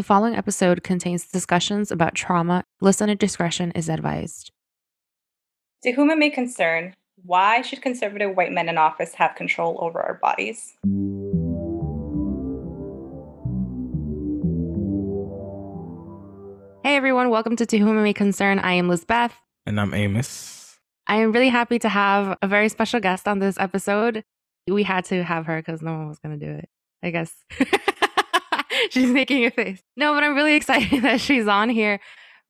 The following episode contains discussions about trauma. Listener discretion is advised. To whom it may concern, why should conservative white men in office have control over our bodies? Hey everyone, welcome to To Whom It May Concern. I am Lizbeth. And I'm Amos. I am really happy to have a very special guest on this episode. We had to have her because no one was going to do it, I guess. she's making a face. No, but I'm really excited that she's on here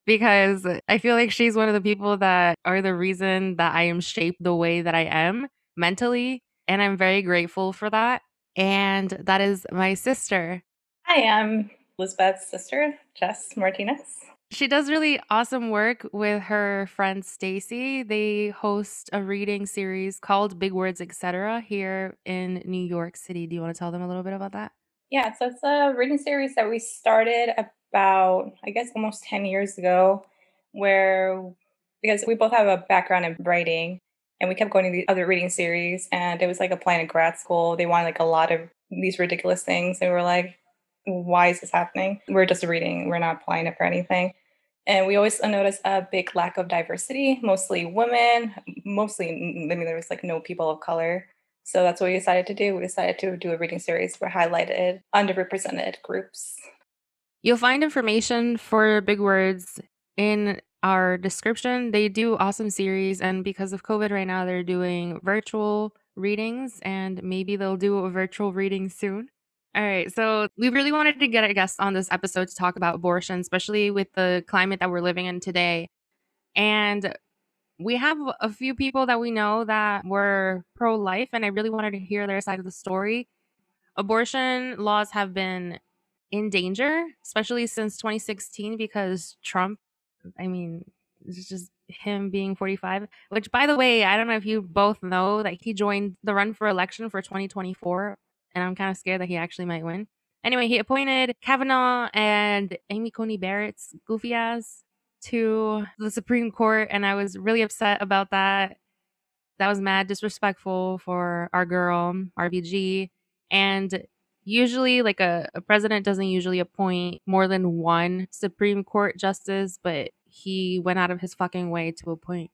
because I feel like she's one of the people that are the reason that I am shaped the way that I am mentally. And I'm very grateful for that. And that is my sister. Hi, I'm Lizbeth's sister, Jess Martinez. She does really awesome work with her friend Stacy. They host a reading series called Big Words Etc. here in New York City. Do you want to tell them a little bit about that? Yeah, so it's a reading series that we started about, I guess, almost 10 years ago, where because we both have a background in writing and we kept going to the other reading series and it was like applying to grad school. They wanted like a lot of these ridiculous things. And we were like, why is this happening? We're just reading, we're not applying it for anything. And we always noticed a big lack of diversity, mostly women, mostly, I mean, there was like no people of color. So that's what we decided to do. We decided to do a reading series for highlighted underrepresented groups. You'll find information for big words in our description. They do awesome series, and because of COVID right now, they're doing virtual readings, and maybe they'll do a virtual reading soon. All right, so we really wanted to get a guest on this episode to talk about abortion, especially with the climate that we're living in today. And we have a few people that we know that were pro life, and I really wanted to hear their side of the story. Abortion laws have been in danger, especially since 2016, because Trump, I mean, it's just him being 45, which, by the way, I don't know if you both know that he joined the run for election for 2024, and I'm kind of scared that he actually might win. Anyway, he appointed Kavanaugh and Amy Coney Barrett's goofy ass to the Supreme Court, and I was really upset about that. That was mad disrespectful for our girl, RBG. And usually, like a, a president doesn't usually appoint more than one Supreme Court justice, but he went out of his fucking way to appoint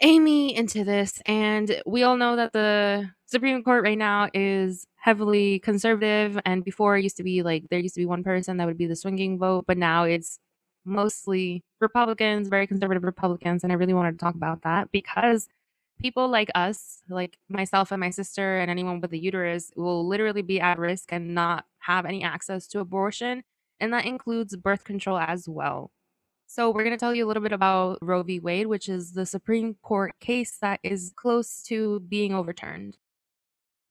Amy into this. And we all know that the Supreme Court right now is heavily conservative. And before it used to be like there used to be one person that would be the swinging vote, but now it's mostly Republicans, very conservative Republicans. And I really wanted to talk about that because people like us, like myself and my sister, and anyone with a uterus, will literally be at risk and not have any access to abortion. And that includes birth control as well. So, we're going to tell you a little bit about Roe v. Wade, which is the Supreme Court case that is close to being overturned.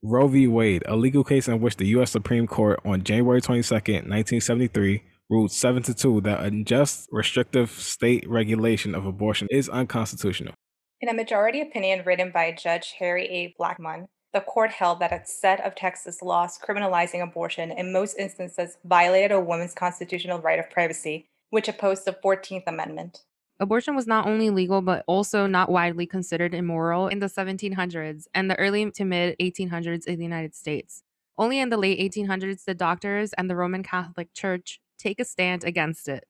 Roe v. Wade, a legal case in which the U.S. Supreme Court on January 22, 1973, ruled 7 to 2 that unjust, restrictive state regulation of abortion is unconstitutional. In a majority opinion written by Judge Harry A. Blackmun, the court held that a set of Texas laws criminalizing abortion in most instances violated a woman's constitutional right of privacy, which opposed the 14th Amendment. Abortion was not only legal, but also not widely considered immoral in the 1700s and the early to mid 1800s in the United States. Only in the late 1800s did doctors and the Roman Catholic Church take a stand against it.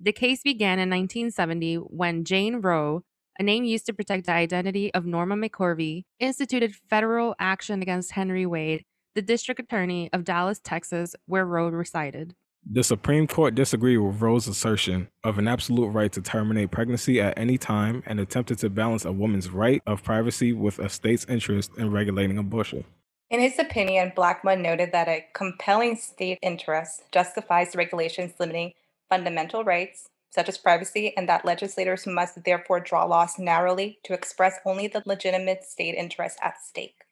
The case began in 1970 when Jane Roe, a name used to protect the identity of Norma McCorvey, instituted federal action against Henry Wade, the district attorney of Dallas, Texas, where Roe resided. The Supreme Court disagreed with Roe's assertion of an absolute right to terminate pregnancy at any time and attempted to balance a woman's right of privacy with a state's interest in regulating abortion. In his opinion, Blackmun noted that a compelling state interest justifies regulations limiting fundamental rights, such as privacy, and that legislators must therefore draw laws narrowly to express only the legitimate state interest at stake.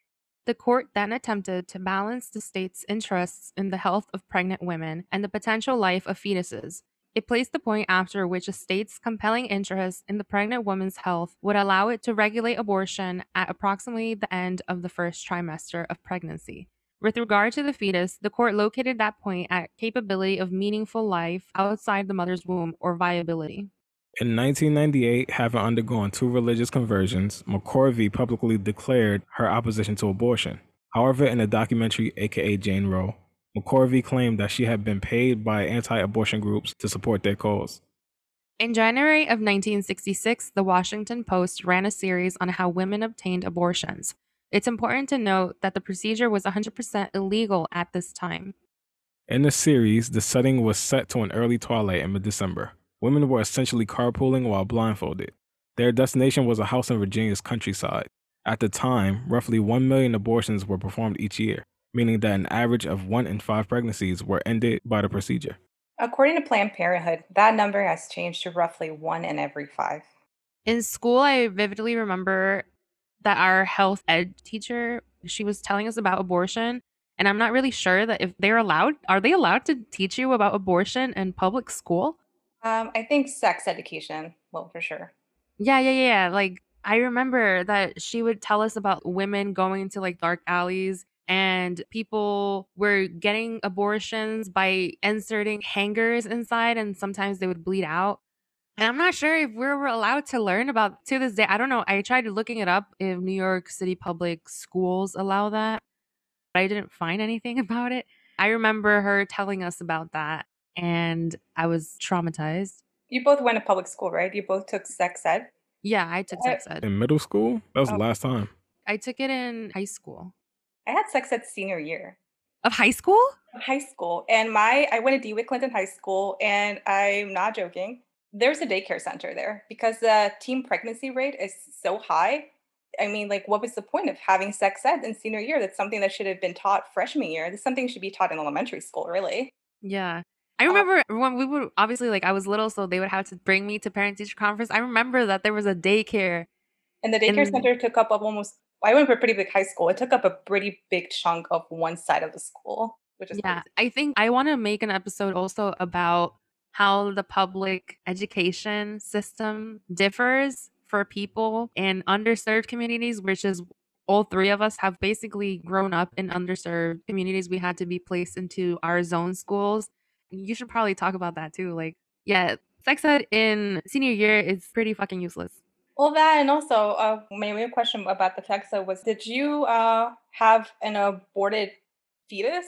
The court then attempted to balance the state's interests in the health of pregnant women and the potential life of fetuses. It placed the point after which a state's compelling interest in the pregnant woman's health would allow it to regulate abortion at approximately the end of the first trimester of pregnancy. With regard to the fetus, the court located that point at capability of meaningful life outside the mother's womb or viability. In 1998, having undergone two religious conversions, McCorvey publicly declared her opposition to abortion. However, in the documentary aka Jane Roe, McCorvey claimed that she had been paid by anti abortion groups to support their cause. In January of 1966, the Washington Post ran a series on how women obtained abortions. It's important to note that the procedure was 100% illegal at this time. In the series, the setting was set to an early twilight in mid December. Women were essentially carpooling while blindfolded. Their destination was a house in Virginia's countryside. At the time, roughly 1 million abortions were performed each year, meaning that an average of 1 in 5 pregnancies were ended by the procedure. According to Planned Parenthood, that number has changed to roughly 1 in every 5. In school, I vividly remember that our health ed teacher, she was telling us about abortion, and I'm not really sure that if they're allowed, are they allowed to teach you about abortion in public school? Um, I think sex education, well, for sure. Yeah, yeah, yeah. Like I remember that she would tell us about women going into like dark alleys and people were getting abortions by inserting hangers inside and sometimes they would bleed out. And I'm not sure if we were allowed to learn about to this day. I don't know. I tried looking it up if New York City public schools allow that, but I didn't find anything about it. I remember her telling us about that and I was traumatized. You both went to public school, right? You both took sex ed. Yeah, I took sex ed. In middle school? That was Oh. the last time. I took it in high school. I had sex at senior year Of high school? of high school, and my I went to DeWitt Clinton High School, and I'm not joking. There's a daycare center there because the teen pregnancy rate is so high. I mean, like, what was the point of having sex ed in senior year? That's something that should have been taught freshman year. That's something that should be taught in elementary school, really. Yeah. I Um, remember when we would obviously like I was little, so they would have to bring me to parent teacher conference. I remember that there was a daycare. And the daycare And- center took up almost. I went to a pretty big high school. It took up a pretty big chunk of one side of the school, which is Yeah. crazy. I think I want to make an episode also about how the public education system differs for people in underserved communities, which is all three of us have basically grown up in underserved communities. We had to be placed into our zone schools. You should probably talk about that too. Like, yeah, sex ed in senior year is pretty fucking useless. Well, that and also uh, my main question about the text was: Did you uh, have an aborted fetus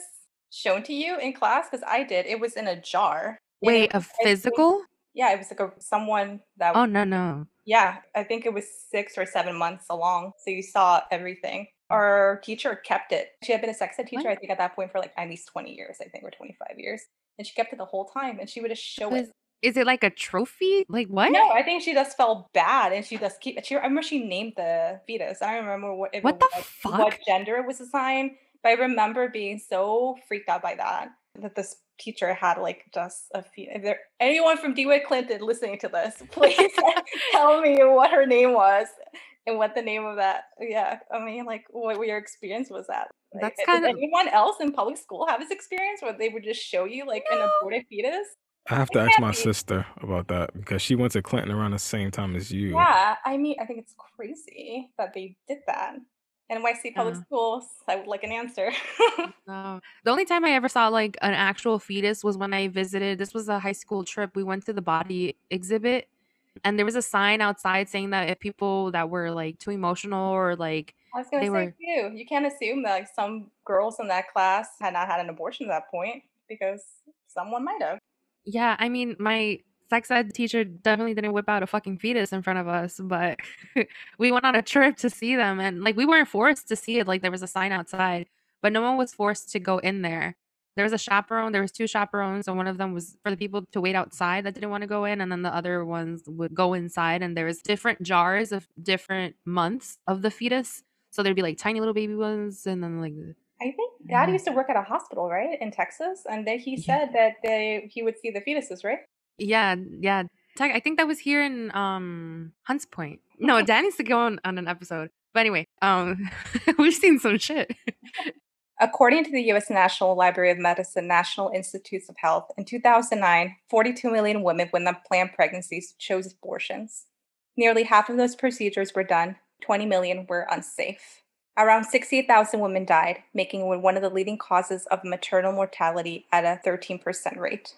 shown to you in class? Because I did. It was in a jar. Wait, a was- I think- physical? Yeah, it was like a someone that. Oh no no. Yeah, I think it was six or seven months along, so you saw everything. Our teacher kept it. She had been a sex ed teacher, What? I think, at that point for like at least twenty years, I think, or twenty five years, and she kept it the whole time, and she would just show it. Is, it like a trophy? Like what? No, I think she just felt bad, and she just keep. She I remember she named the fetus. I don't remember what What the was, fuck? what gender it was assigned, but I remember being so freaked out by that that this teacher had like just a fetus. If there anyone from DeWitt Clinton listening to this, please tell me what her name was and what the name of that. Yeah, I mean, like what your experience was that? Like, That's did kind of- anyone else in public school have this experience where they would just show you like an No. aborted fetus? I have to It ask my be. sister about that because she went to Clinton around the same time as you. Yeah, I mean, I think it's crazy that they did that. NYC public Yeah. schools, I would like an answer. No. The only time I ever saw like an actual fetus was when I visited. This was a high school trip. We went to the body exhibit, and there was a sign outside saying that if people that were like too emotional or like I was gonna They say were- too, you can't assume that like, some girls in that class had not had an abortion at that point because someone might have. Yeah, I mean, my sex ed teacher definitely didn't whip out a fucking fetus in front of us, but we went on a trip to see them, and like we weren't forced to see it. Like there was a sign outside, but no one was forced to go in there. There was a chaperone. There was two chaperones, and one of them was for the people to wait outside that didn't want to go in, and then the other ones would go inside. And there was different jars of different months of the fetus. So there'd be like tiny little baby ones, and then like I think Dad used to work at a hospital, right, in Texas, and then he Yeah. said that they he would see the fetuses, right? Yeah, yeah. Tech- I think that was here in um Hunts Point. No, Dan needs to go on, on an episode. But anyway, um we've seen some shit. According to the U.S. National Library of Medicine National Institutes of Health, in 2009, 42 million women with unplanned pregnancies chose abortions. Nearly half of those procedures were done, 20 million were unsafe. Around 68,000 women died, making it one of the leading causes of maternal mortality at a 13% rate.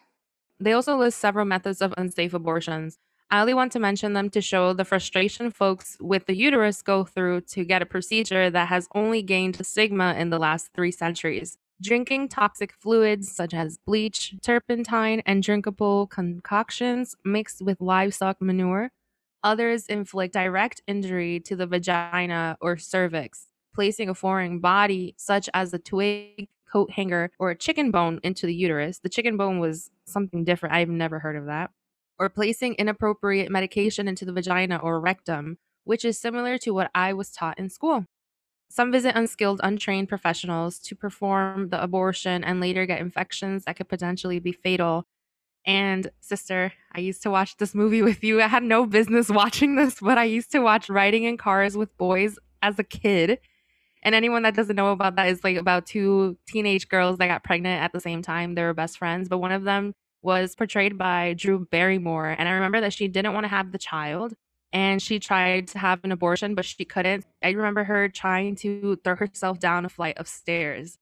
They also list several methods of unsafe abortions. I only want to mention them to show the frustration folks with the uterus go through to get a procedure that has only gained stigma in the last three centuries. Drinking toxic fluids such as bleach, turpentine, and drinkable concoctions mixed with livestock manure. Others inflict direct injury to the vagina or cervix, placing a foreign body, such as a twig, coat hanger, or a chicken bone, into the uterus. The chicken bone was something different. I've never heard of that. Or placing inappropriate medication into the vagina or rectum, which is similar to what I was taught in school. Some visit unskilled, untrained professionals to perform the abortion and later get infections that could potentially be fatal. And, sister, I used to watch this movie with you. I had no business watching this, but I used to watch Riding in Cars with Boys as a kid. And anyone that doesn't know about that is like about two teenage girls that got pregnant at the same time. They were best friends, but one of them was portrayed by Drew Barrymore. And I remember that she didn't want to have the child and she tried to have an abortion, but she couldn't. I remember her trying to throw herself down a flight of stairs.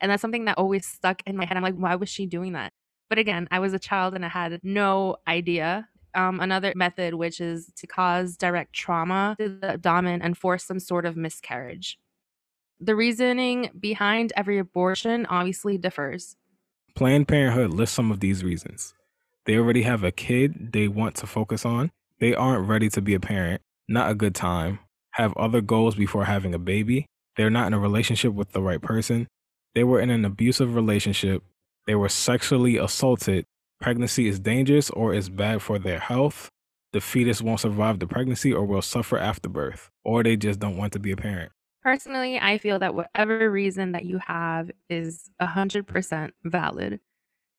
And that's something that always stuck in my head. I'm like, why was she doing that? But again, I was a child and I had no idea. Um, another method, which is to cause direct trauma to the abdomen and force some sort of miscarriage. The reasoning behind every abortion obviously differs. Planned Parenthood lists some of these reasons. They already have a kid they want to focus on, they aren't ready to be a parent, not a good time, have other goals before having a baby, they're not in a relationship with the right person, they were in an abusive relationship, they were sexually assaulted, pregnancy is dangerous or is bad for their health, the fetus won't survive the pregnancy or will suffer after birth, or they just don't want to be a parent. Personally, I feel that whatever reason that you have is 100% valid,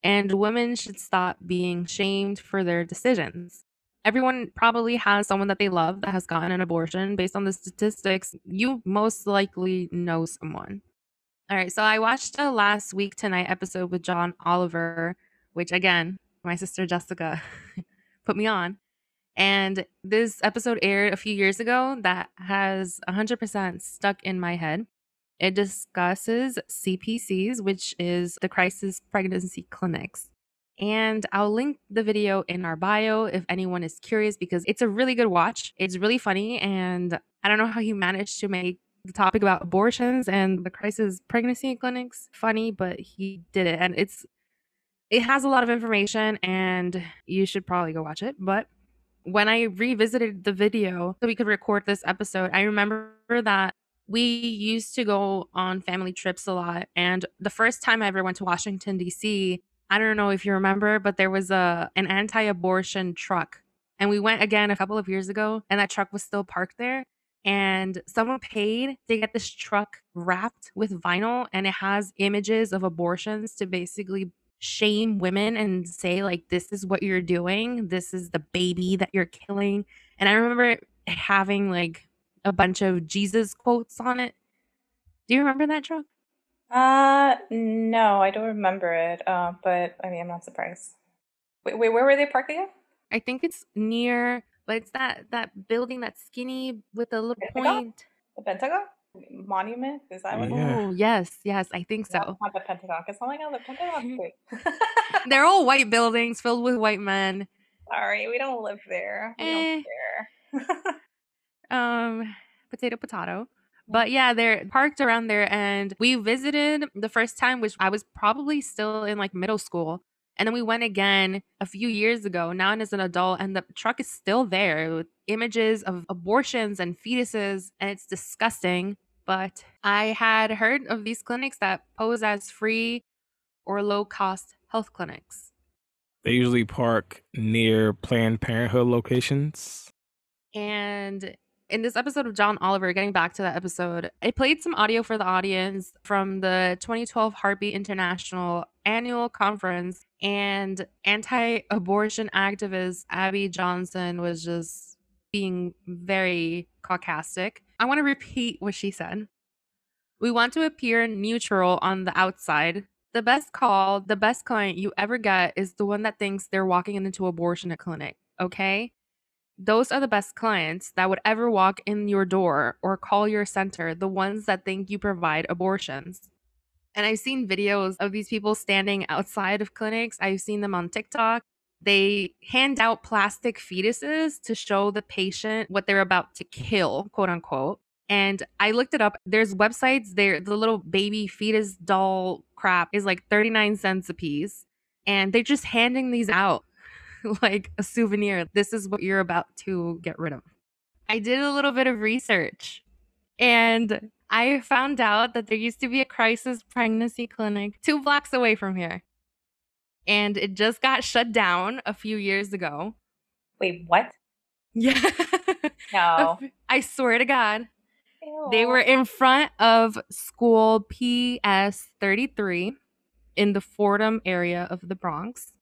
and women should stop being shamed for their decisions everyone probably has someone that they love that has gotten an abortion. Based on the statistics, you most likely know someone. All right, so I watched a last week tonight episode with John Oliver, which again, my sister Jessica put me on. And this episode aired a few years ago that has 100% stuck in my head. It discusses CPCs, which is the crisis pregnancy clinics. And I'll link the video in our bio if anyone is curious because it's a really good watch. It's really funny. And I don't know how he managed to make the topic about abortions and the crisis pregnancy clinics funny, but he did it. And it's, it has a lot of information and you should probably go watch it. But when I revisited the video so we could record this episode, I remember that we used to go on family trips a lot. And the first time I ever went to Washington, D.C., I don't know if you remember, but there was a an anti-abortion truck. And we went again a couple of years ago and that truck was still parked there and someone paid to get this truck wrapped with vinyl and it has images of abortions to basically shame women and say like this is what you're doing this is the baby that you're killing and i remember having like a bunch of jesus quotes on it do you remember that truck uh, no, I don't remember it. Uh, but I mean, I'm not surprised. Wait, wait, where were they parked again? I think it's near, but it's that that building that's skinny with a little Pentagon? point. The Pentagon Monument? Is that what? Yeah. Oh, yes, yes, I think so. not the Pentagon. Because oh my god, the Pentagon's big. They're all white buildings filled with white men. Sorry, we don't live there. We Eh. don't care. Um, potato, potato. But yeah, they're parked around there, and we visited the first time, which I was probably still in like middle school. And then we went again a few years ago, now and as an adult, and the truck is still there with images of abortions and fetuses, and it's disgusting. But I had heard of these clinics that pose as free or low cost health clinics. They usually park near Planned Parenthood locations. And in this episode of John Oliver, getting back to that episode, I played some audio for the audience from the 2012 Heartbeat International annual conference, and anti abortion activist Abby Johnson was just being very caucastic. I want to repeat what she said. We want to appear neutral on the outside. The best call, the best client you ever get is the one that thinks they're walking into an abortion a clinic, okay? Those are the best clients that would ever walk in your door or call your center, the ones that think you provide abortions. And I've seen videos of these people standing outside of clinics. I've seen them on TikTok. They hand out plastic fetuses to show the patient what they're about to kill, quote unquote. And I looked it up. There's websites there, the little baby fetus doll crap is like 39 cents a piece. And they're just handing these out like a souvenir. This is what you're about to get rid of. I did a little bit of research and I found out that there used to be a crisis pregnancy clinic two blocks away from here. And it just got shut down a few years ago. Wait, what? Yeah. No. I swear to God. Ew. They were in front of school PS 33 in the Fordham area of the Bronx.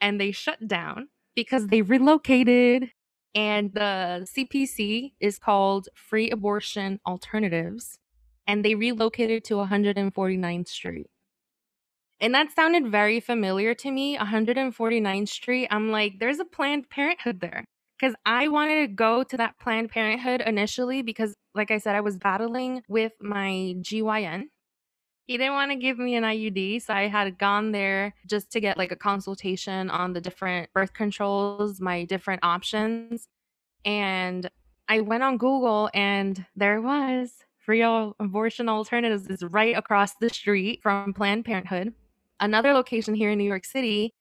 And they shut down because they relocated. And the CPC is called Free Abortion Alternatives. And they relocated to 149th Street. And that sounded very familiar to me. 149th Street. I'm like, there's a Planned Parenthood there. Because I wanted to go to that Planned Parenthood initially because, like I said, I was battling with my GYN. He didn't want to give me an IUD, so I had gone there just to get like a consultation on the different birth controls, my different options. And I went on Google and there was free abortion alternatives is right across the street from Planned Parenthood. Another location here in New York City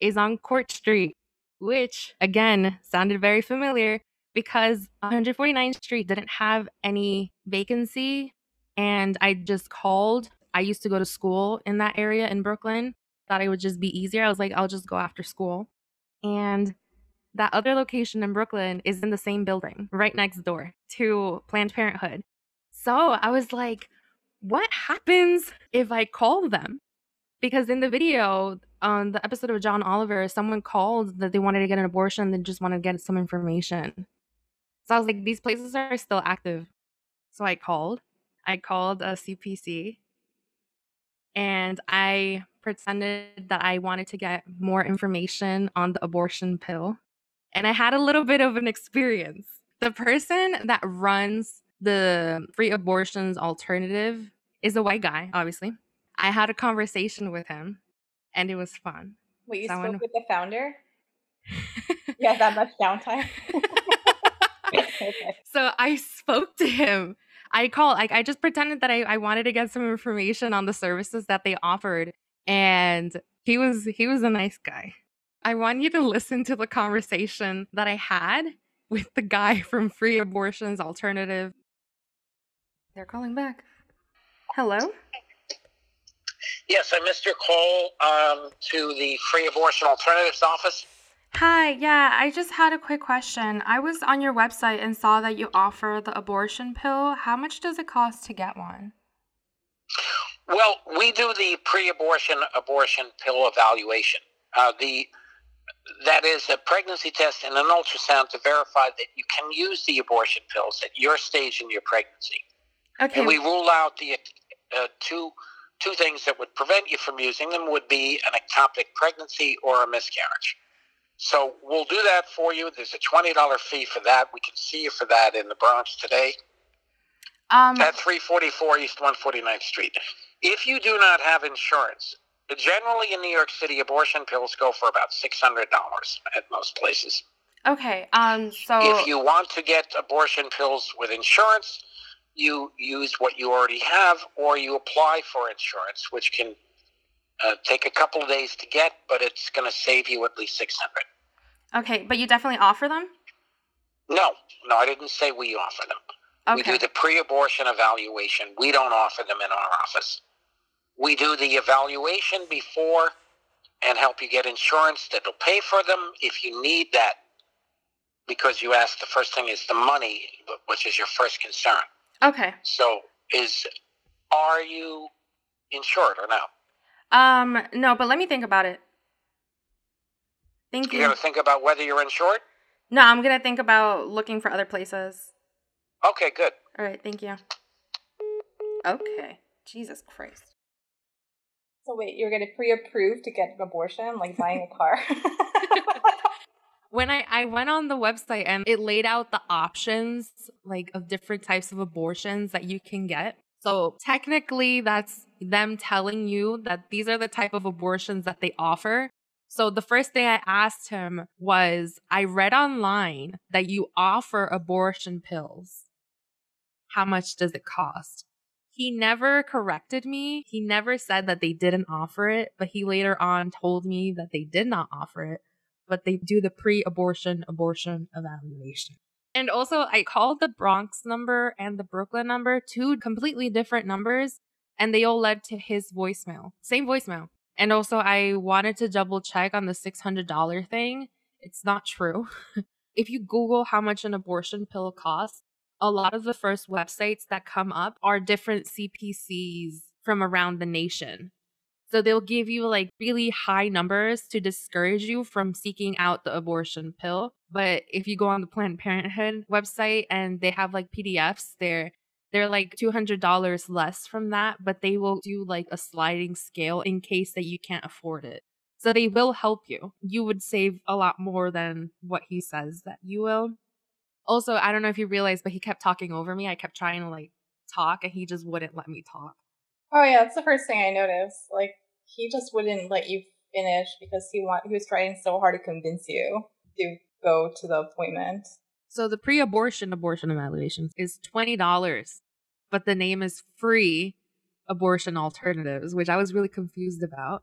is on Court Street, which again sounded very familiar because 149th Street didn't have any vacancy. And I just called. I used to go to school in that area in Brooklyn. Thought it would just be easier. I was like, I'll just go after school. And that other location in Brooklyn is in the same building, right next door to Planned Parenthood. So I was like, what happens if I call them? Because in the video, on the episode of John Oliver, someone called that they wanted to get an abortion, they just wanted to get some information. So I was like, these places are still active. So I called. I called uh, a CPC and I pretended that I wanted to get more information on the abortion pill. And I had a little bit of an experience. The person that runs the free abortions alternative is a white guy, obviously. I had a conversation with him and it was fun. Wait, you Someone- spoke with the founder? Yeah, that much downtime. okay. so I spoke to him. I called, like, I just pretended that I, I wanted to get some information on the services that they offered. And he was he was a nice guy. I want you to listen to the conversation that I had with the guy from Free Abortions Alternative. They're calling back. Hello? Yes, I missed your call um, to the Free Abortion Alternatives office. Hi, yeah, I just had a quick question. I was on your website and saw that you offer the abortion pill. How much does it cost to get one? Well, we do the pre-abortion abortion pill evaluation. Uh, the that is a pregnancy test and an ultrasound to verify that you can use the abortion pills at your stage in your pregnancy. Okay. And we rule out the uh, two two things that would prevent you from using them would be an ectopic pregnancy or a miscarriage. So we'll do that for you. There's a twenty dollar fee for that. We can see you for that in the Bronx today um at 344 East 149th Street. If you do not have insurance, generally in New York City, abortion pills go for about $600 at most places. okay. Um so If you want to get abortion pills with insurance, you use what you already have or you apply for insurance, which can uh, take a couple of days to get, but it's going to save you at least 600 Okay, but you definitely offer them? No, no, I didn't say we offer them. We do the pre-abortion evaluation. We don't offer them in our office. We do the evaluation before and help you get insurance that'll pay for them if you need that. Because you asked, the first thing is the money, which is your first concern. Okay. So, is are you insured or no? Um no, but let me think about it. Thank You you. got to think about whether you're insured. No, I'm going to think about looking for other places. Okay, good. All right, thank you. Okay. Jesus Christ. So wait, you're gonna pre-approve to get an abortion, like buying a car? when I, I went on the website and it laid out the options like of different types of abortions that you can get so technically that's them telling you that these are the type of abortions that they offer so the first thing i asked him was i read online that you offer abortion pills how much does it cost? He never corrected me. He never said that they didn't offer it, but he later on told me that they did not offer it, but they do the pre abortion abortion evaluation. And also, I called the Bronx number and the Brooklyn number, two completely different numbers, and they all led to his voicemail. Same voicemail. And also, I wanted to double check on the $600 thing. It's not true. if you Google how much an abortion pill costs, a lot of the first websites that come up are different CPCs from around the nation. So they'll give you like really high numbers to discourage you from seeking out the abortion pill. But if you go on the Planned Parenthood website and they have like PDFs, they're they're like $200 less from that, but they will do like a sliding scale in case that you can't afford it. So they will help you. You would save a lot more than what he says that you will. Also, I don't know if you realized, but he kept talking over me. I kept trying to like talk and he just wouldn't let me talk. Oh yeah, that's the first thing I noticed. Like he just wouldn't let you finish because he want he was trying so hard to convince you to go to the appointment. So the pre-abortion abortion evaluation is twenty dollars, but the name is free abortion alternatives, which I was really confused about.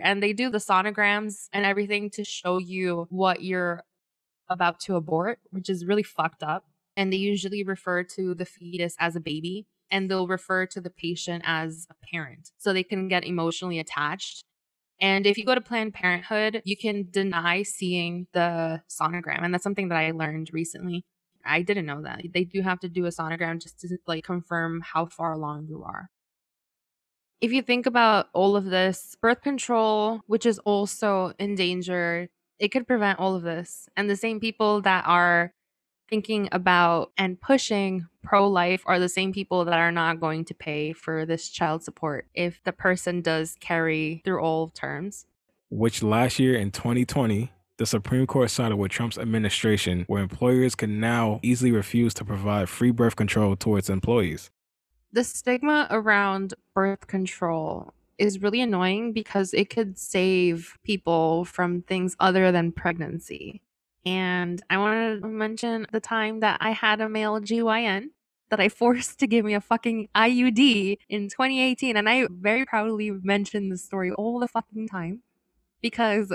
And they do the sonograms and everything to show you what you're about to abort, which is really fucked up. And they usually refer to the fetus as a baby and they'll refer to the patient as a parent so they can get emotionally attached. And if you go to Planned Parenthood, you can deny seeing the sonogram. And that's something that I learned recently. I didn't know that. They do have to do a sonogram just to like confirm how far along you are. If you think about all of this, birth control, which is also endangered, it could prevent all of this. And the same people that are thinking about and pushing pro life are the same people that are not going to pay for this child support if the person does carry through all terms. Which last year in 2020, the Supreme Court sided with Trump's administration, where employers can now easily refuse to provide free birth control to its employees. The stigma around birth control is really annoying because it could save people from things other than pregnancy. And I want to mention the time that I had a male GYN that I forced to give me a fucking IUD in 2018. And I very proudly mention this story all the fucking time because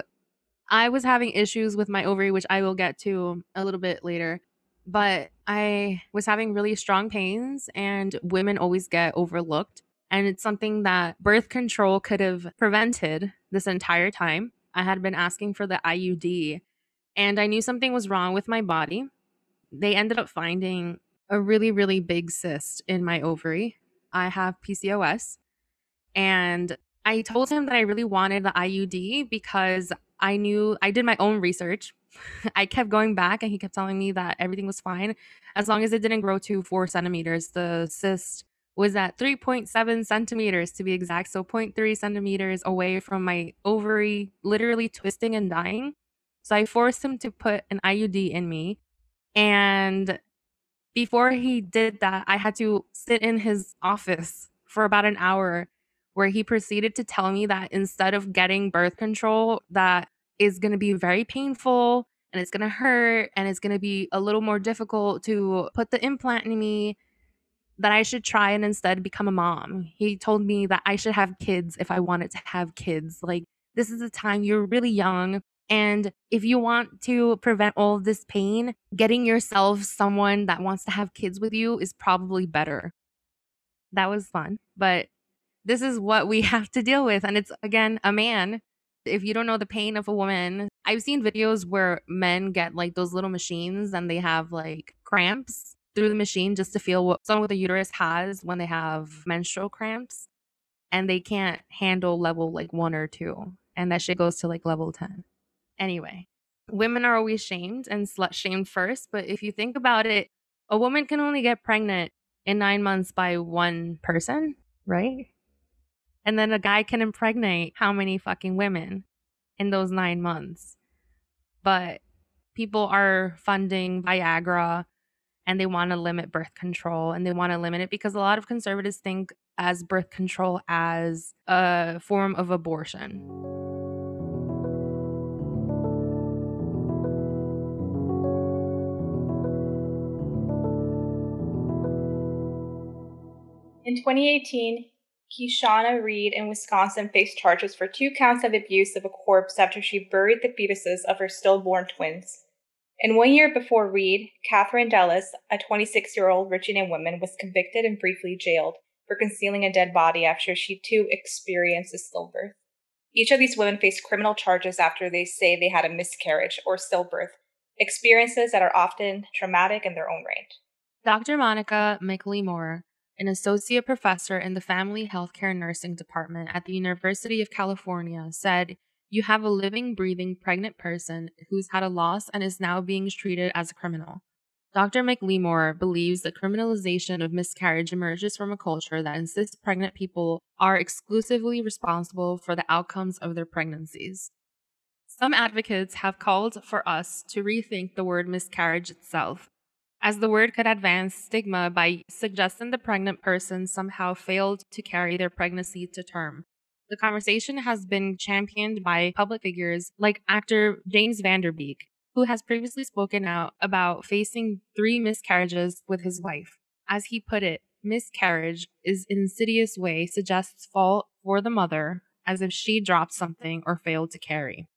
I was having issues with my ovary, which I will get to a little bit later. But I was having really strong pains, and women always get overlooked. And it's something that birth control could have prevented this entire time. I had been asking for the IUD and I knew something was wrong with my body. They ended up finding a really, really big cyst in my ovary. I have PCOS. And I told him that I really wanted the IUD because I knew I did my own research. I kept going back and he kept telling me that everything was fine as long as it didn't grow to four centimeters. The cyst was at 3.7 centimeters to be exact. So 0.3 centimeters away from my ovary, literally twisting and dying. So I forced him to put an IUD in me. And before he did that, I had to sit in his office for about an hour where he proceeded to tell me that instead of getting birth control, that is going to be very painful and it's going to hurt and it's going to be a little more difficult to put the implant in me that I should try and instead become a mom. He told me that I should have kids if I wanted to have kids. Like, this is a time you're really young. And if you want to prevent all this pain, getting yourself someone that wants to have kids with you is probably better. That was fun, but this is what we have to deal with. And it's again a man. If you don't know the pain of a woman, I've seen videos where men get like those little machines and they have like cramps through the machine just to feel what someone with a uterus has when they have menstrual cramps and they can't handle level like one or two. And that shit goes to like level 10. Anyway, women are always shamed and slut shamed first. But if you think about it, a woman can only get pregnant in nine months by one person, right? And then a guy can impregnate how many fucking women in those nine months? But people are funding Viagra and they want to limit birth control and they want to limit it because a lot of conservatives think as birth control as a form of abortion. 2018, Keshana Reed in Wisconsin faced charges for two counts of abuse of a corpse after she buried the fetuses of her stillborn twins. And one year before Reed, Catherine Dallas, a 26 year old Virginia woman, was convicted and briefly jailed for concealing a dead body after she too experienced a stillbirth. Each of these women faced criminal charges after they say they had a miscarriage or stillbirth, experiences that are often traumatic in their own right. Dr. Monica McLemore, an associate professor in the Family Healthcare Nursing Department at the University of California, said you have a living, breathing, pregnant person who's had a loss and is now being treated as a criminal. Dr. McLemore believes that criminalization of miscarriage emerges from a culture that insists pregnant people are exclusively responsible for the outcomes of their pregnancies. Some advocates have called for us to rethink the word miscarriage itself, as the word could advance stigma by suggesting the pregnant person somehow failed to carry their pregnancy to term, the conversation has been championed by public figures like actor James Van Der Beek, who has previously spoken out about facing three miscarriages with his wife. As he put it, miscarriage is insidious way suggests fault for the mother as if she dropped something or failed to carry.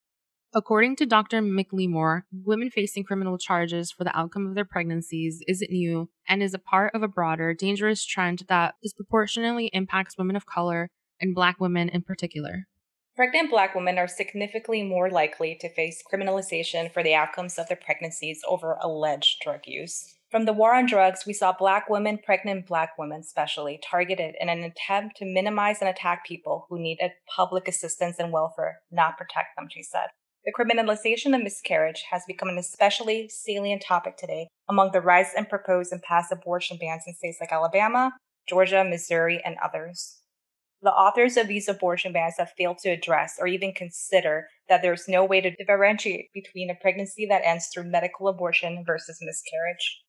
According to Dr. McLemore, women facing criminal charges for the outcome of their pregnancies isn't new and is a part of a broader, dangerous trend that disproportionately impacts women of color and Black women in particular. Pregnant Black women are significantly more likely to face criminalization for the outcomes of their pregnancies over alleged drug use. From the war on drugs, we saw Black women, pregnant Black women especially, targeted in an attempt to minimize and attack people who needed public assistance and welfare, not protect them, she said. The criminalization of miscarriage has become an especially salient topic today among the rise and proposed and passed abortion bans in states like Alabama, Georgia, Missouri, and others. The authors of these abortion bans have failed to address or even consider that there's no way to differentiate between a pregnancy that ends through medical abortion versus miscarriage.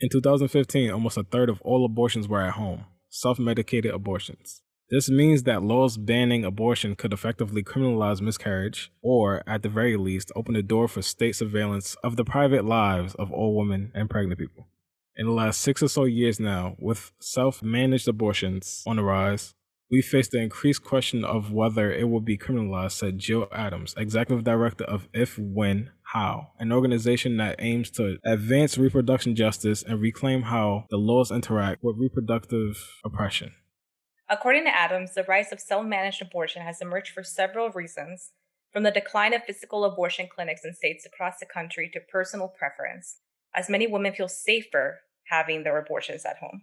In 2015, almost a third of all abortions were at home, self medicated abortions. This means that laws banning abortion could effectively criminalize miscarriage, or, at the very least, open the door for state surveillance of the private lives of all women and pregnant people. In the last six or so years now, with self managed abortions on the rise, we face the increased question of whether it will be criminalized, said Jill Adams, executive director of If, When, How, an organization that aims to advance reproduction justice and reclaim how the laws interact with reproductive oppression. According to Adams, the rise of self managed abortion has emerged for several reasons, from the decline of physical abortion clinics in states across the country to personal preference, as many women feel safer having their abortions at home.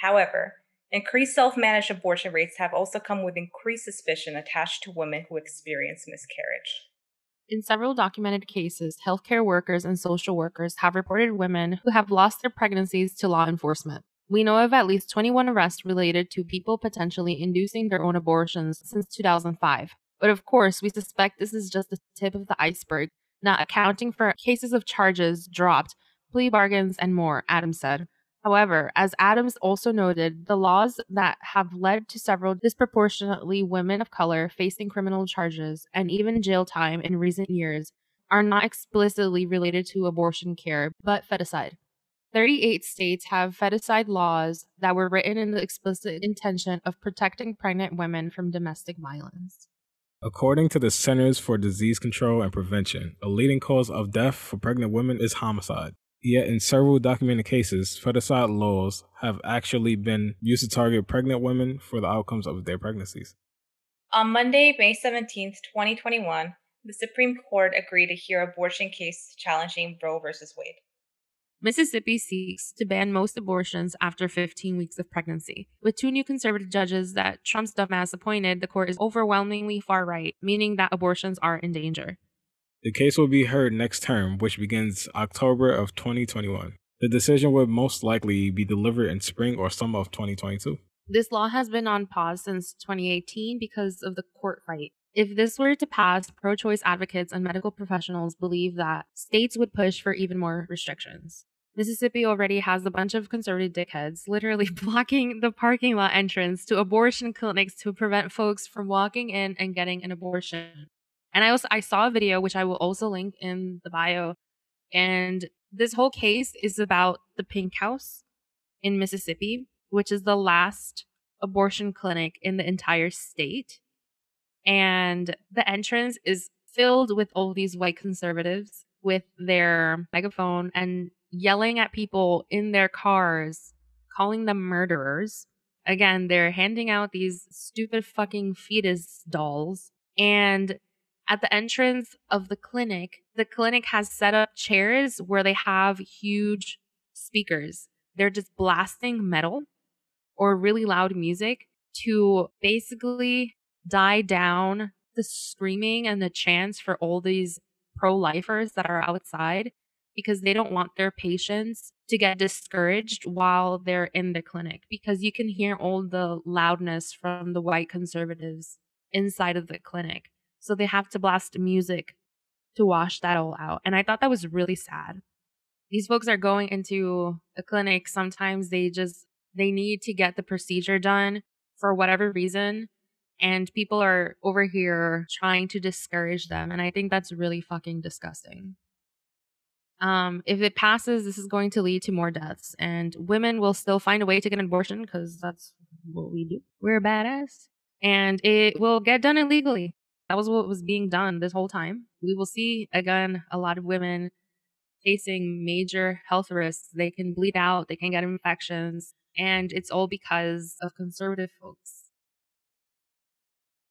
However, Increased self managed abortion rates have also come with increased suspicion attached to women who experience miscarriage. In several documented cases, healthcare workers and social workers have reported women who have lost their pregnancies to law enforcement. We know of at least 21 arrests related to people potentially inducing their own abortions since 2005. But of course, we suspect this is just the tip of the iceberg, not accounting for cases of charges dropped, plea bargains, and more, Adams said. However, as Adams also noted, the laws that have led to several disproportionately women of color facing criminal charges and even jail time in recent years are not explicitly related to abortion care, but feticide. 38 states have feticide laws that were written in the explicit intention of protecting pregnant women from domestic violence. According to the Centers for Disease Control and Prevention, a leading cause of death for pregnant women is homicide. Yet, in several documented cases, feticide laws have actually been used to target pregnant women for the outcomes of their pregnancies. On Monday, May 17, 2021, the Supreme Court agreed to hear abortion cases challenging Roe v. Wade. Mississippi seeks to ban most abortions after 15 weeks of pregnancy. With two new conservative judges that Trump's dumbass appointed, the court is overwhelmingly far right, meaning that abortions are in danger. The case will be heard next term, which begins October of 2021. The decision would most likely be delivered in spring or summer of 2022. This law has been on pause since 2018 because of the court fight. If this were to pass, pro choice advocates and medical professionals believe that states would push for even more restrictions. Mississippi already has a bunch of conservative dickheads literally blocking the parking lot entrance to abortion clinics to prevent folks from walking in and getting an abortion. And I also I saw a video which I will also link in the bio. And this whole case is about the Pink House in Mississippi, which is the last abortion clinic in the entire state. And the entrance is filled with all these white conservatives with their megaphone and yelling at people in their cars, calling them murderers. Again, they're handing out these stupid fucking fetus dolls. And at the entrance of the clinic, the clinic has set up chairs where they have huge speakers. They're just blasting metal or really loud music to basically die down the screaming and the chants for all these pro lifers that are outside because they don't want their patients to get discouraged while they're in the clinic because you can hear all the loudness from the white conservatives inside of the clinic. So they have to blast music to wash that all out. And I thought that was really sad. These folks are going into a clinic. Sometimes they just they need to get the procedure done for whatever reason and people are over here trying to discourage them and i think that's really fucking disgusting um, if it passes this is going to lead to more deaths and women will still find a way to get an abortion because that's what we do. We're badass and it will get done illegally. That was what was being done this whole time. We will see again a lot of women facing major health risks. They can bleed out they can get infections and it's all because of conservative folks.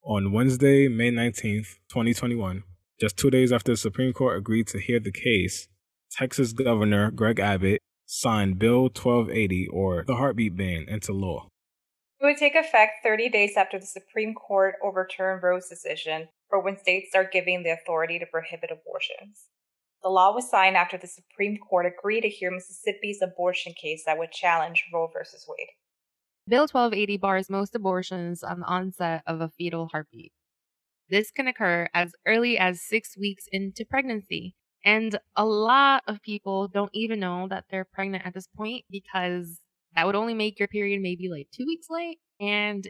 On Wednesday, May 19th, 2021, just two days after the Supreme Court agreed to hear the case, Texas Governor Greg Abbott signed Bill 1280, or the heartbeat ban, into law. It would take effect 30 days after the Supreme Court overturned Roe's decision for when states start giving the authority to prohibit abortions. The law was signed after the Supreme Court agreed to hear Mississippi's abortion case that would challenge Roe v. Wade. Bill 1280 bars most abortions on the onset of a fetal heartbeat. This can occur as early as six weeks into pregnancy. And a lot of people don't even know that they're pregnant at this point because that would only make your period maybe like two weeks late. And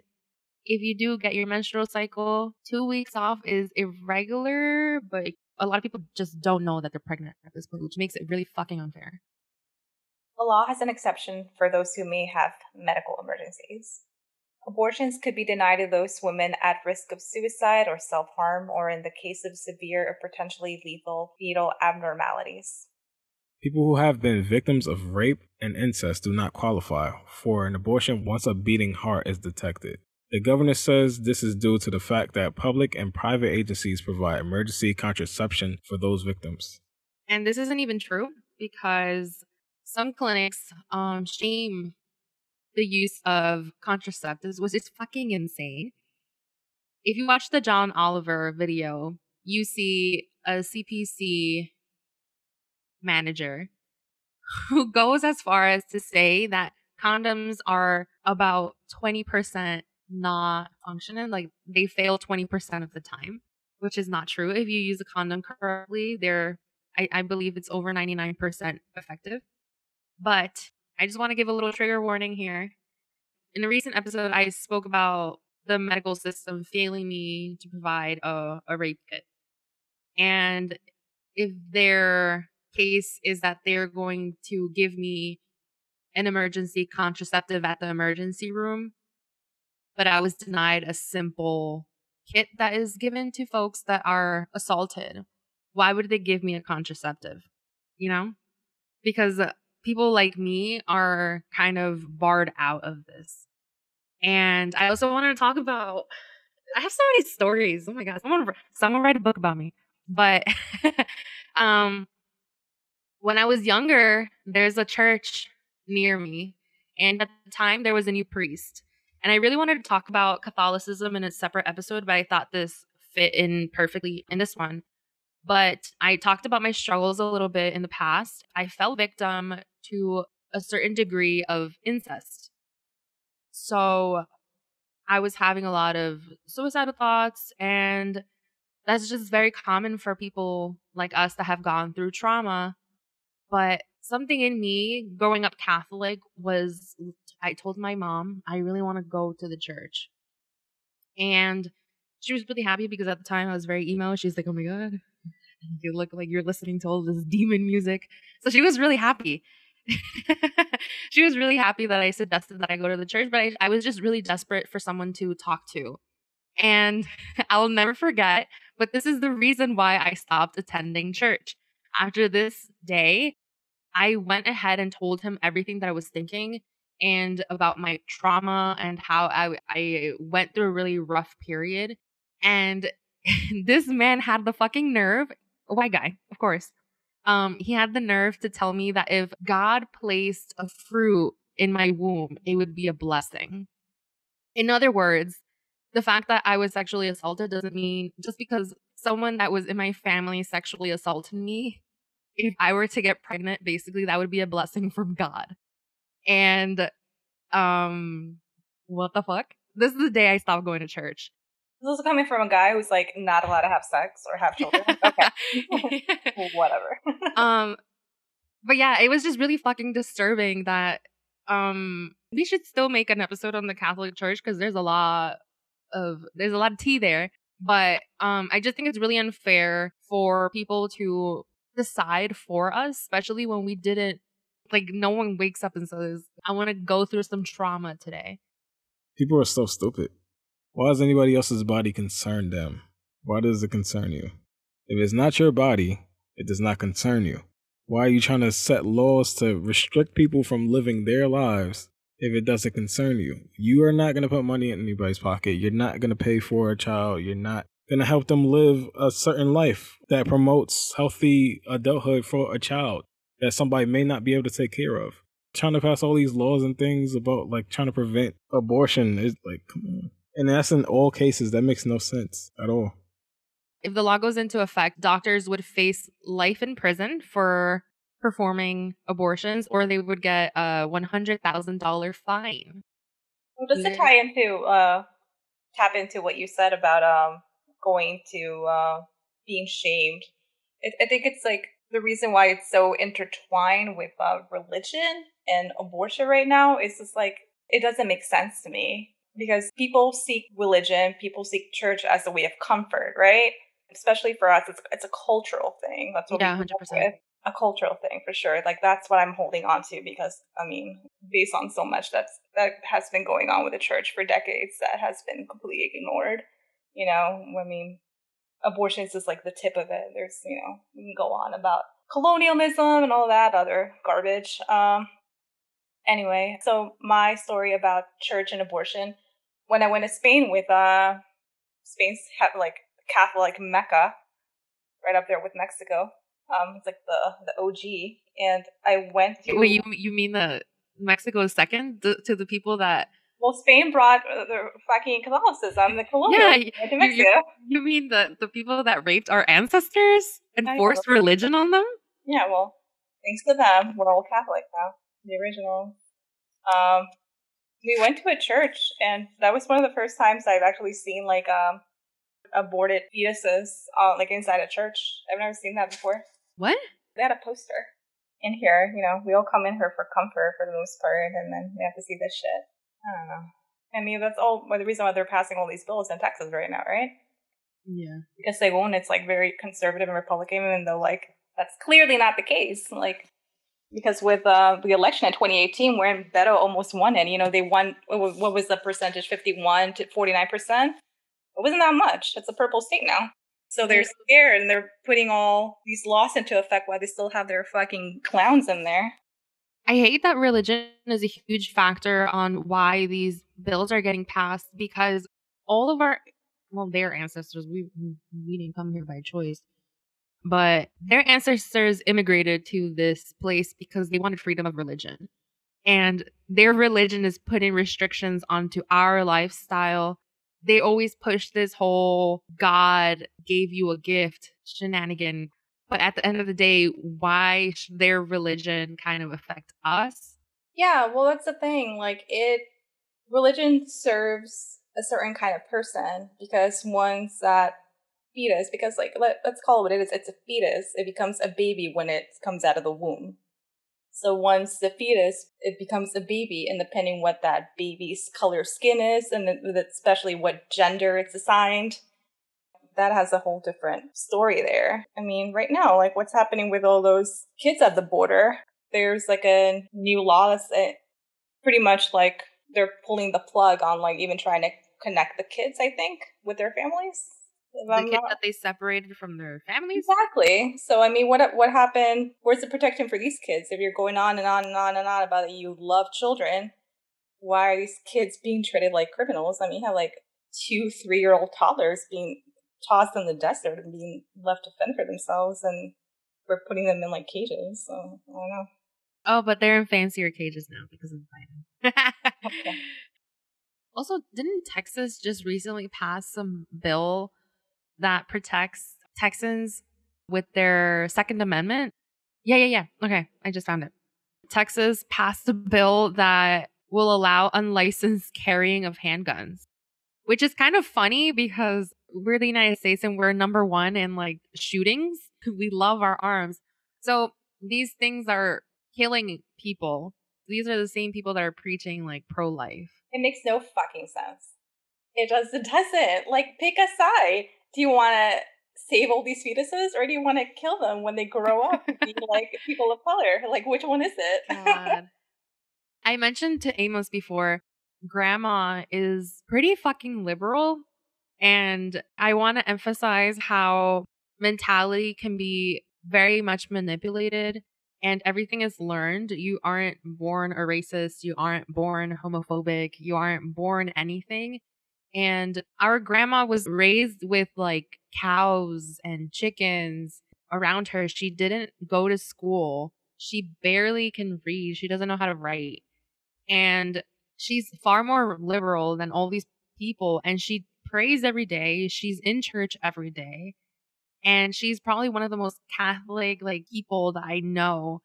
if you do get your menstrual cycle, two weeks off is irregular, but a lot of people just don't know that they're pregnant at this point, which makes it really fucking unfair. The law has an exception for those who may have medical emergencies. Abortions could be denied to those women at risk of suicide or self harm, or in the case of severe or potentially lethal fetal abnormalities. People who have been victims of rape and incest do not qualify for an abortion once a beating heart is detected. The governor says this is due to the fact that public and private agencies provide emergency contraception for those victims. And this isn't even true because some clinics um shame the use of contraceptives, which is fucking insane. If you watch the John Oliver video, you see a CPC manager who goes as far as to say that condoms are about 20% not functioning. Like they fail 20% of the time, which is not true. If you use a condom correctly, they're, I, I believe it's over 99% effective. But I just want to give a little trigger warning here. In a recent episode, I spoke about the medical system failing me to provide a, a rape kit. And if their case is that they're going to give me an emergency contraceptive at the emergency room, but I was denied a simple kit that is given to folks that are assaulted. Why would they give me a contraceptive? You know? Because people like me are kind of barred out of this. And I also wanted to talk about I have so many stories. Oh my god, someone someone write a book about me. But um when I was younger, there's a church near me, and at the time there was a new priest. And I really wanted to talk about Catholicism in a separate episode, but I thought this fit in perfectly in this one. But I talked about my struggles a little bit in the past. I fell victim to a certain degree of incest. So I was having a lot of suicidal thoughts, and that's just very common for people like us that have gone through trauma. But something in me growing up Catholic was I told my mom, I really want to go to the church. And she was really happy because at the time I was very emo. She's like, oh my God, you look like you're listening to all this demon music. So she was really happy. she was really happy that I suggested that I go to the church, but I, I was just really desperate for someone to talk to. And I'll never forget, but this is the reason why I stopped attending church. After this day, I went ahead and told him everything that I was thinking and about my trauma and how I, I went through a really rough period. And this man had the fucking nerve, a white guy, of course. Um, he had the nerve to tell me that if God placed a fruit in my womb, it would be a blessing. In other words, the fact that I was sexually assaulted doesn't mean just because someone that was in my family sexually assaulted me, if I were to get pregnant, basically that would be a blessing from God. And um what the fuck? This is the day I stopped going to church. This is coming from a guy who's like not allowed to have sex or have children. okay. Whatever. um but yeah, it was just really fucking disturbing that um we should still make an episode on the Catholic Church because there's a lot of there's a lot of tea there. But um I just think it's really unfair for people to decide for us, especially when we didn't like no one wakes up and says, I want to go through some trauma today. People are so stupid. Why does anybody else's body concern them? Why does it concern you? If it's not your body, it does not concern you. Why are you trying to set laws to restrict people from living their lives if it doesn't concern you? You are not going to put money in anybody's pocket. You're not going to pay for a child. You're not going to help them live a certain life that promotes healthy adulthood for a child that somebody may not be able to take care of. Trying to pass all these laws and things about like trying to prevent abortion is like, come on. And that's in all cases. That makes no sense at all. If the law goes into effect, doctors would face life in prison for performing abortions, or they would get a one hundred thousand dollar fine. Well, just to tie into uh, tap into what you said about um going to uh, being shamed, it, I think it's like the reason why it's so intertwined with uh, religion and abortion right now is just like it doesn't make sense to me because people seek religion, people seek church as a way of comfort, right? Especially for us, it's it's a cultural thing. That's what yeah, we hundred percent a cultural thing for sure. Like that's what I'm holding on to because I mean, based on so much that's that has been going on with the church for decades, that has been completely ignored. You know, I mean, abortion is just like the tip of it. There's, you know, we can go on about colonialism and all that other garbage. Um, anyway, so my story about church and abortion. When I went to Spain with uh, Spain's like Catholic Mecca, right up there with Mexico. Um, it's like the the OG, and I went to. Wait, you you mean the Mexico is second to, to the people that well, Spain brought the fucking Catholicism, the colonial yeah, to You, you, mean the, the people that raped our ancestors and I forced know. religion on them? Yeah, well, thanks to them, we're all Catholic now. The original. Um, we went to a church, and that was one of the first times I've actually seen like um aborted fetuses, uh, like inside a church. I've never seen that before. What? They had a poster in here. You know, we all come in here for comfort for the most part, and then we have to see this shit. I don't know. I mean, that's all well, the reason why they're passing all these bills in Texas right now, right? Yeah. Because they won't. It's like very conservative and Republican, even though like that's clearly not the case. Like because with uh, the election in 2018, where Beto almost won it, you know, they won. What was the percentage? 51 to 49 percent. It wasn't that much. It's a purple state now. So they're scared and they're putting all these laws into effect while they still have their fucking clowns in there. I hate that religion is a huge factor on why these bills are getting passed because all of our well their ancestors we we didn't come here by choice but their ancestors immigrated to this place because they wanted freedom of religion and their religion is putting restrictions onto our lifestyle they always push this whole god gave you a gift shenanigan but at the end of the day, why should their religion kind of affect us? Yeah, well, that's the thing. Like, it, religion serves a certain kind of person because once that fetus, because, like, let, let's call it what it is, it's a fetus, it becomes a baby when it comes out of the womb. So once the fetus, it becomes a baby, and depending what that baby's color skin is, and especially what gender it's assigned, that has a whole different story there. I mean, right now, like what's happening with all those kids at the border? there's like a new law that's pretty much like they're pulling the plug on like even trying to connect the kids. I think with their families. The kids not... that they separated from their families. Exactly. So I mean, what what happened? Where's the protection for these kids? If you're going on and on and on and on about that you love children, why are these kids being treated like criminals? I mean, you have like two, three year old toddlers being tossed in the desert and being left to fend for themselves, and we're putting them in like cages. So I don't know. Oh, but they're in fancier cages now because of Biden. okay. Also, didn't Texas just recently pass some bill that protects Texans with their Second Amendment? Yeah, yeah, yeah. Okay, I just found it. Texas passed a bill that will allow unlicensed carrying of handguns, which is kind of funny because we're the United States and we're number one in like shootings. We love our arms. So these things are killing people. These are the same people that are preaching like pro life. It makes no fucking sense. It does. It doesn't. Like, pick a side. Do you want to save all these fetuses, or do you want to kill them when they grow up and be like people of color? Like, which one is it? I mentioned to Amos before, grandma is pretty fucking liberal. And I want to emphasize how mentality can be very much manipulated and everything is learned. You aren't born a racist. You aren't born homophobic. You aren't born anything. And our grandma was raised with like cows and chickens around her. She didn't go to school. She barely can read. She doesn't know how to write. And she's far more liberal than all these people. And she prays every day. She's in church every day and she's probably one of the most Catholic like people that I know.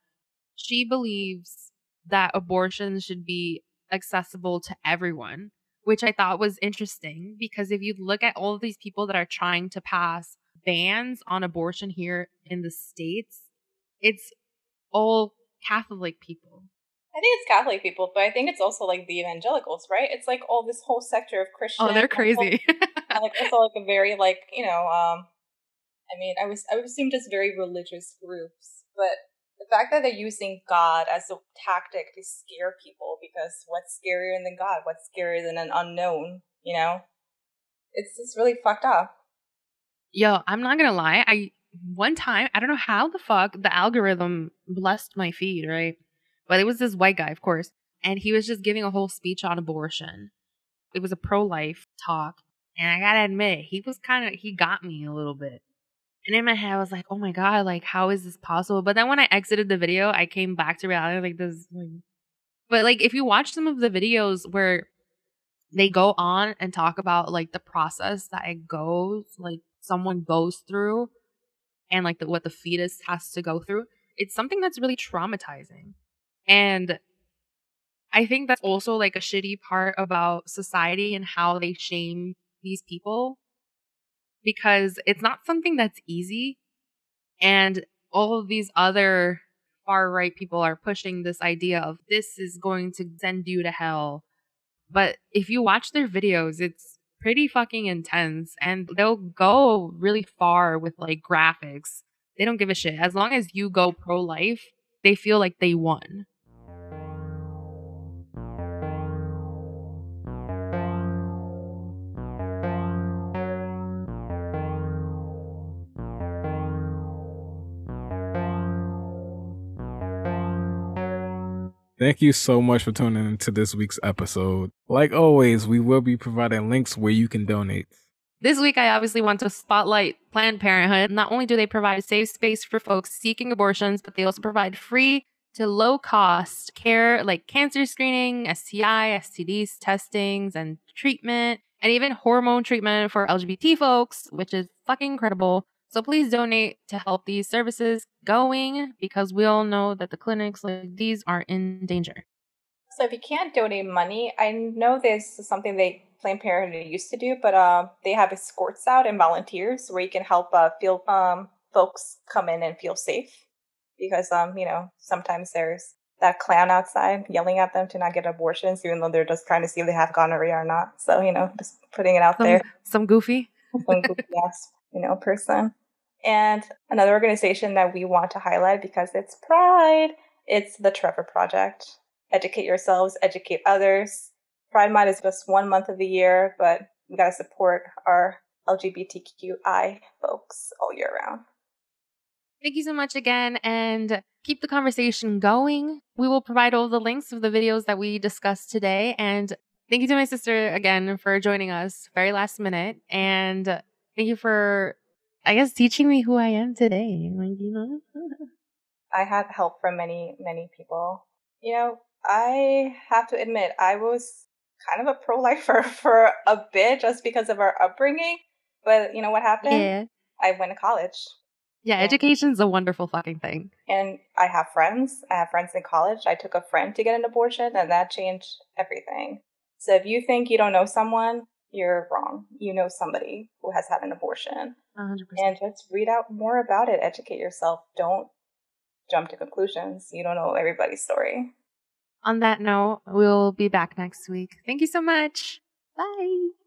She believes that abortion should be accessible to everyone, which I thought was interesting because if you look at all of these people that are trying to pass bans on abortion here in the states, it's all Catholic people. I think it's Catholic people, but I think it's also like the evangelicals, right? It's like all this whole sector of Christian. Oh, they're crazy. like also like a very like you know um I mean, I was I would assume just very religious groups, but the fact that they're using God as a tactic to scare people because what's scarier than God? What's scarier than an unknown? You know, it's just really fucked up. Yo, I'm not gonna lie. I one time I don't know how the fuck the algorithm blessed my feed, right? But it was this white guy, of course, and he was just giving a whole speech on abortion. It was a pro life talk, and I gotta admit, he was kind of he got me a little bit and in my head, I was like, oh my God, like, how is this possible? But then when I exited the video, I came back to reality. Like, this, like, but like, if you watch some of the videos where they go on and talk about like the process that it goes, like, someone goes through and like the, what the fetus has to go through, it's something that's really traumatizing. And I think that's also like a shitty part about society and how they shame these people because it's not something that's easy. And all of these other far right people are pushing this idea of this is going to send you to hell. But if you watch their videos, it's pretty fucking intense and they'll go really far with like graphics. They don't give a shit. As long as you go pro life, they feel like they won. Thank you so much for tuning into this week's episode. Like always, we will be providing links where you can donate. This week, I obviously want to spotlight Planned Parenthood. Not only do they provide a safe space for folks seeking abortions, but they also provide free to low cost care like cancer screening, STI, STDs testings, and treatment, and even hormone treatment for LGBT folks, which is fucking incredible. So please donate to help these services going because we all know that the clinics like these are in danger. So if you can't donate money, I know this is something they Planned Parenthood used to do, but uh, they have escorts out and volunteers where you can help uh, feel um, folks come in and feel safe because um you know sometimes there's that clown outside yelling at them to not get abortions even though they're just trying to see if they have gonorrhea or not. So you know just putting it out some, there. Some goofy. some goofy ass you know person. And another organization that we want to highlight because it's Pride It's the Trevor Project. Educate yourselves, educate others. Pride Month is just one month of the year, but we gotta support our LGBTQI folks all year round. Thank you so much again and keep the conversation going. We will provide all the links of the videos that we discussed today. And thank you to my sister again for joining us very last minute. And thank you for, I guess, teaching me who I am today. Like, you know? I had help from many, many people. You know, I have to admit, I was kind of a pro lifer for a bit just because of our upbringing. But you know what happened? Yeah. I went to college. Yeah, education's a wonderful fucking thing. And I have friends. I have friends in college. I took a friend to get an abortion, and that changed everything. So if you think you don't know someone, you're wrong. You know somebody who has had an abortion. 100%. And just read out more about it. Educate yourself. Don't jump to conclusions. You don't know everybody's story. On that note, we'll be back next week. Thank you so much. Bye.